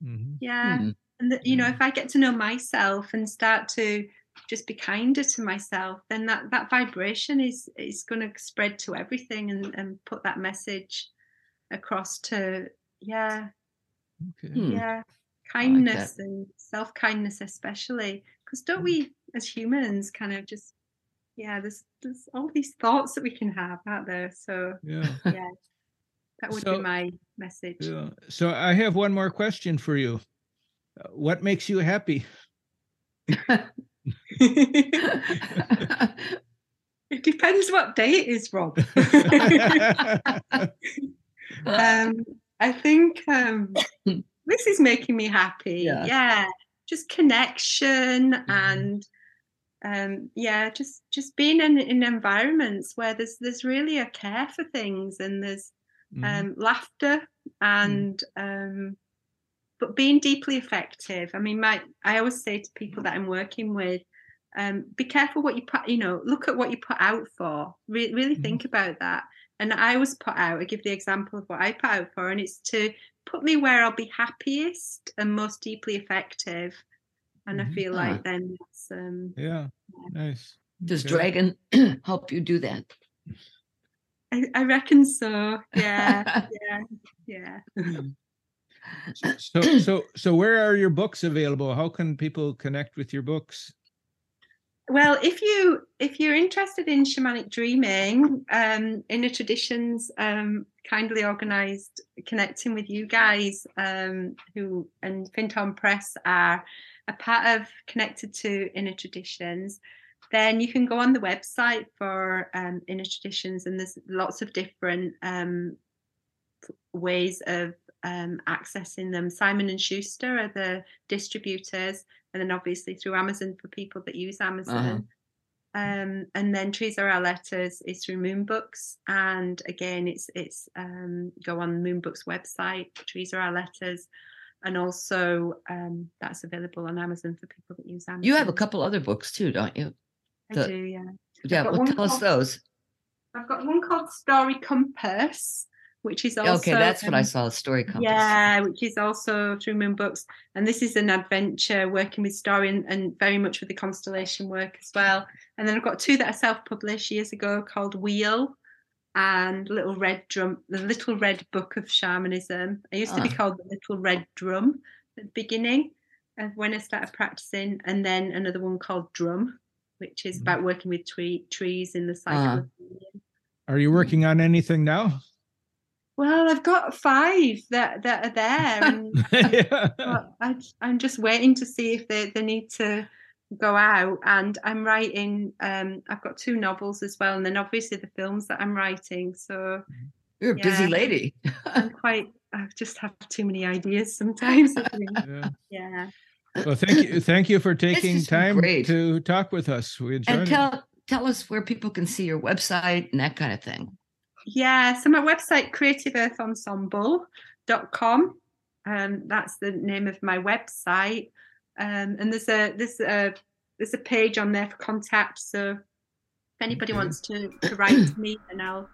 Speaker 2: Mhm.
Speaker 4: Yeah,
Speaker 3: Hmm.
Speaker 4: and that you know, if I get to know myself and start to just be kinder to myself, then that that vibration is is going to spread to everything and and put that message across to yeah,
Speaker 2: Okay.
Speaker 3: Hmm.
Speaker 4: yeah,
Speaker 3: that.
Speaker 4: kindness and self kindness, especially because don't
Speaker 2: Mm.
Speaker 4: we as humans kind of just yeah, there's there's all these thoughts that we can have, aren't there? So
Speaker 2: Yeah.
Speaker 4: yeah, that would
Speaker 2: So-
Speaker 4: be my message.
Speaker 2: yeah. So I have one more question for you. Uh, What makes you happy?
Speaker 4: it depends what day it is, Rob. um, I think um, this is making me happy.
Speaker 3: Yeah.
Speaker 4: Yeah, just connection
Speaker 2: Mm-hmm.
Speaker 4: and um, yeah, just just being in, in environments where there's there's really a care for things and there's
Speaker 2: Mhm.
Speaker 4: um, laughter and um, but being deeply effective. I mean, my I always say to people that I'm working with, um, be careful what you put. You know, look at what you put out for. Re- really
Speaker 2: Mhm.
Speaker 4: think about that. And I always put out. I give the example of what I put out for, and it's to put me where I'll be happiest and most deeply effective. And I
Speaker 2: Mhm.
Speaker 4: feel
Speaker 3: Ah.
Speaker 4: like then that's um,
Speaker 2: yeah. Nice.
Speaker 3: Does
Speaker 2: Okay.
Speaker 3: Dragon help you do that?
Speaker 4: I, I reckon so. Yeah, yeah, yeah.
Speaker 2: So so so where are your books available? How can people connect with your books?
Speaker 4: Well, if you if you're interested in shamanic dreaming, um, Inner Traditions um, kindly organised connecting with you guys, um, who and Findhorn Press are a part of connected to Inner Traditions. Then you can go on the website for um, Inner Traditions, and there's lots of different um, ways of um, accessing them. Simon and Schuster are the distributors, and then obviously through Amazon for people that use Amazon. Um, and then Trees Are Our Letters is through Moonbooks, and again, it's it's um, go on Moonbooks website. Trees Are Our Letters, and also um, that's available on Amazon for people that use Amazon.
Speaker 3: You have a couple other books too, don't you?
Speaker 4: I
Speaker 3: the-
Speaker 4: do, yeah.
Speaker 3: Yeah, well, tell us those.
Speaker 4: I've got one called Story Compass, which is also
Speaker 3: okay, that's what I
Speaker 4: um,
Speaker 3: saw. Story compass.
Speaker 4: Yeah, which is also through Moon Books. And this is an adventure working with story and, and very much with the constellation work as well. And then I've got two that I self-published years ago called Wheel and Little Red Drum, the Little Red Book of Shamanism. I used to be
Speaker 3: Ah.
Speaker 4: called the Little Red Drum at the beginning of when I started practicing. And then another one called Drum, which is about working with tree, trees in the cycle of healing.
Speaker 2: Are you working on anything now?
Speaker 4: Well, I've got five that, that are there. And
Speaker 2: yeah.
Speaker 4: Well, I, I'm just waiting to see if they, they need to go out. And I'm writing, um, I've got two novels as well. And then obviously the films that I'm writing. So
Speaker 3: You're a busy lady.
Speaker 4: I'm quite, I just have too many ideas sometimes. I think.
Speaker 2: Yeah.
Speaker 4: yeah.
Speaker 2: Well, thank you. Thank you for taking time
Speaker 3: great.
Speaker 2: to talk with us. We enjoyed
Speaker 3: and
Speaker 2: it.
Speaker 3: tell tell us where people can see your website and that kind of thing.
Speaker 4: Yeah. So my website, creativeearthensemble.com. Um, that's the name of my website. Um, and there's a, there's a, there's a page on there for contact. So if anybody
Speaker 2: Okay.
Speaker 4: wants to, to write to me, then I'll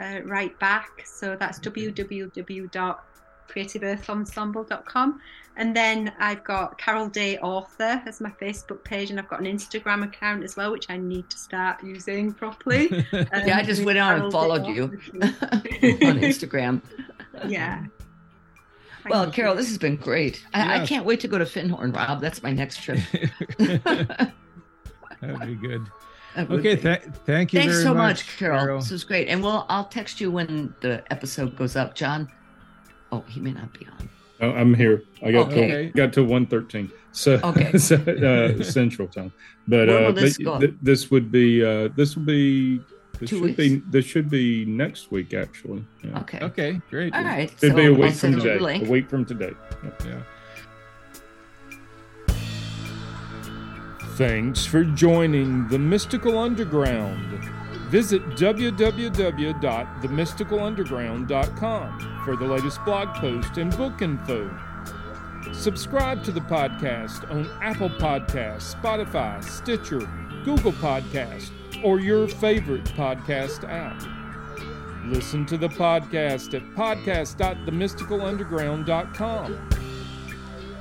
Speaker 4: uh, write back. So that's www.creativeearthensemble.com. And then I've got Carol Day Author as my Facebook page, and I've got an Instagram account as well, which I need to start using properly.
Speaker 3: yeah, I
Speaker 4: Um,
Speaker 3: just went on and
Speaker 4: Carol Day
Speaker 3: followed you on Instagram.
Speaker 4: yeah.
Speaker 3: Well,
Speaker 4: Thank
Speaker 3: Carol, this has been great. I, I can't wait to go to Findhorn, Rob. That's my next trip.
Speaker 2: That'd be good.
Speaker 3: That
Speaker 2: Okay,
Speaker 3: be.
Speaker 2: th- thank you
Speaker 3: Thanks
Speaker 2: very
Speaker 3: so
Speaker 2: much,
Speaker 3: much, Carol. This was great. And we'll I'll text you when the episode goes up, John. Oh, he may not be on.
Speaker 5: Oh, I'm here. I got
Speaker 2: Okay.
Speaker 5: till got to one thirteen. So,
Speaker 3: Okay.
Speaker 5: so uh, Central Time. But
Speaker 3: When will
Speaker 5: uh,
Speaker 3: this
Speaker 5: but
Speaker 3: go
Speaker 5: th- this would be uh, this would be this
Speaker 3: Two
Speaker 5: should be this should be next week actually. Yeah.
Speaker 3: Okay.
Speaker 2: Okay, great.
Speaker 3: All right.
Speaker 5: It'd
Speaker 3: so
Speaker 5: be a
Speaker 3: I'll
Speaker 5: week from today.
Speaker 3: link.
Speaker 5: A week from today. Yep.
Speaker 2: Yeah.
Speaker 1: Thanks for joining the Mystical Underground. Visit www.themysticalunderground.com for the latest blog post and book info. Subscribe to the podcast on Apple Podcasts, Spotify, Stitcher, Google Podcast, or your favorite podcast app. Listen to the podcast at podcast.themysticalunderground.com.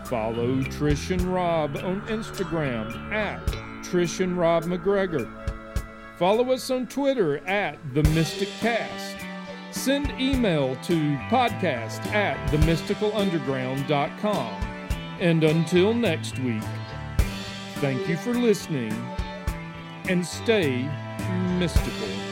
Speaker 1: Follow Trish and Rob on Instagram at Trish and Rob MacGregor. Follow us on Twitter at The Mystic Cast. Send email to podcast at themysticalunderground.com. And until next week, thank you for listening and stay mystical.